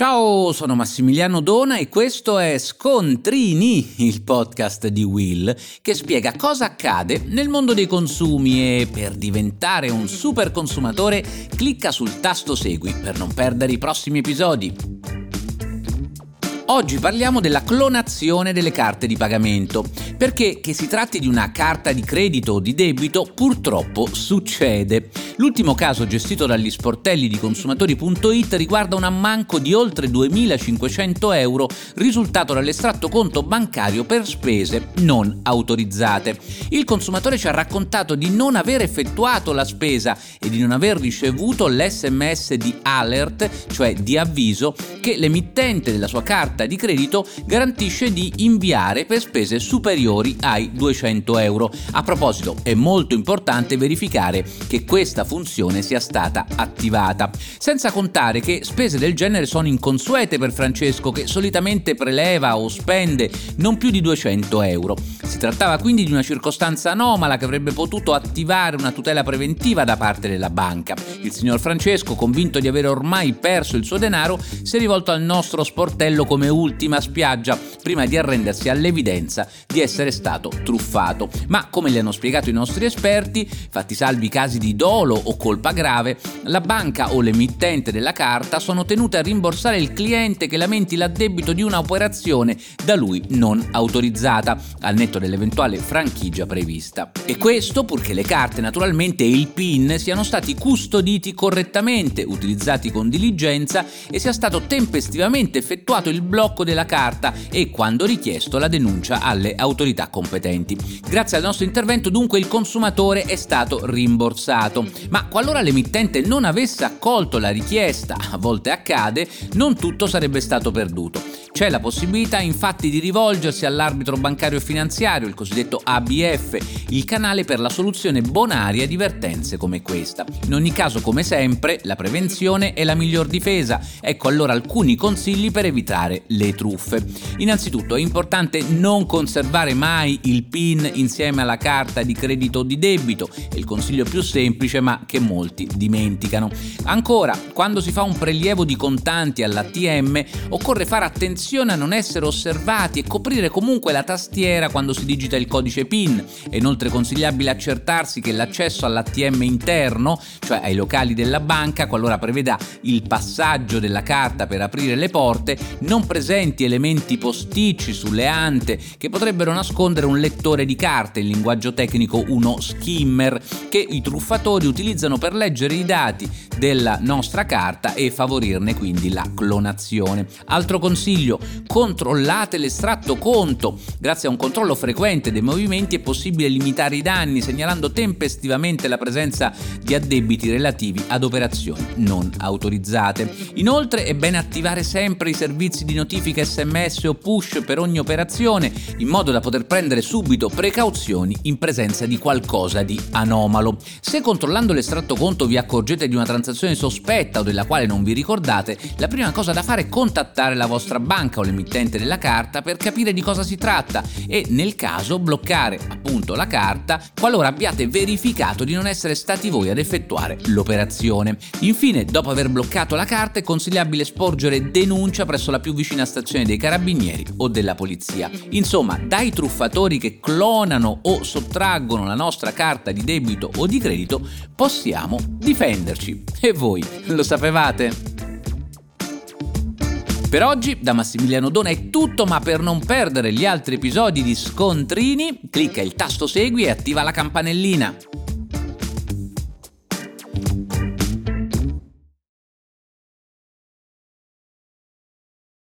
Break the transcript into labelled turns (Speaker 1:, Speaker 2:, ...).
Speaker 1: Ciao, sono Massimiliano Dona e questo è Scontrini, il podcast di Will che spiega cosa accade nel mondo dei consumi e per diventare un super consumatore clicca sul tasto segui per non perdere i prossimi episodi. Oggi parliamo della clonazione delle carte di pagamento, perché che si tratti di una carta di credito o di debito purtroppo succede. L'ultimo caso gestito dagli sportelli di consumatori.it riguarda un ammanco di oltre 2500 euro risultato dall'estratto conto bancario per spese non autorizzate. Il consumatore ci ha raccontato di non aver effettuato la spesa e di non aver ricevuto l'SMS di alert, cioè di avviso, che l'emittente della sua carta di credito garantisce di inviare per spese superiori ai 200 euro. A proposito, è molto importante verificare che questa funzione sia stata attivata. Senza contare che spese del genere sono inconsuete per Francesco che solitamente preleva o spende non più di 200 euro. Si trattava quindi di una circostanza anomala che avrebbe potuto attivare una tutela preventiva da parte della banca. Il signor Francesco, convinto di aver ormai perso il suo denaro, si è rivolto al nostro sportello come ultima spiaggia prima di arrendersi all'evidenza di essere stato truffato. Ma come le hanno spiegato i nostri esperti, fatti salvi casi di dolo o colpa grave, la banca o l'emittente della carta sono tenute a rimborsare il cliente che lamenti l'addebito di un'operazione da lui non autorizzata, al netto dell'eventuale franchigia prevista. E questo purché le carte naturalmente e il PIN siano stati custoditi correttamente, utilizzati con diligenza e sia stato tempestivamente effettuato il blocco della carta e, quando richiesto, la denuncia alle autorità competenti. Grazie al nostro intervento dunque il consumatore è stato rimborsato, ma qualora l'emittente non avesse accolto la richiesta, a volte accade, non tutto sarebbe stato perduto. C'è la possibilità infatti di rivolgersi all'arbitro bancario e finanziario, il cosiddetto ABF, il canale per la soluzione bonaria di vertenze come questa. In ogni caso, come sempre, la prevenzione è la miglior difesa. Ecco allora alcuni consigli per evitare le truffe. Innanzitutto è importante non conservare mai il PIN insieme alla carta di credito o di debito, è il consiglio più semplice ma che molti dimenticano. Ancora, quando si fa un prelievo di contanti all'ATM, occorre fare attenzione a non essere osservati e coprire comunque la tastiera quando si digita il codice PIN. È inoltre consigliabile accertarsi che l'accesso all'ATM interno, cioè ai locali della banca, qualora preveda il passaggio della carta per aprire le porte, non presenti elementi posticci sulle ante che potrebbero nascondere un lettore di carte, in linguaggio tecnico uno skimmer, che i truffatori utilizzano per leggere i dati della nostra carta e favorirne quindi la clonazione. Altro consiglio, controllate l'estratto conto. Grazie a un controllo frequente dei movimenti è possibile limitare i danni segnalando tempestivamente la presenza di addebiti relativi ad operazioni non autorizzate. Inoltre è bene attivare sempre i servizi di notifica sms o push per ogni operazione in modo da poter prendere subito precauzioni in presenza di qualcosa di anomalo. Se controllando l'estratto conto vi accorgete di una transazione sospetta o della quale non vi ricordate, la prima cosa da fare è contattare la vostra banca o l'emittente della carta per capire di cosa si tratta e nel caso bloccare appunto la carta qualora abbiate verificato di non essere stati voi ad effettuare l'operazione. Infine, dopo aver bloccato la carta è consigliabile sporgere denuncia presso la più vicina stazione dei carabinieri o della polizia. Insomma, dai truffatori che clonano o sottraggono la nostra carta di debito o di credito possiamo difenderci. E voi lo sapevate? Per oggi da Massimiliano Dona è tutto, ma per non perdere gli altri episodi di Scontrini, clicca il tasto segui e attiva la campanellina.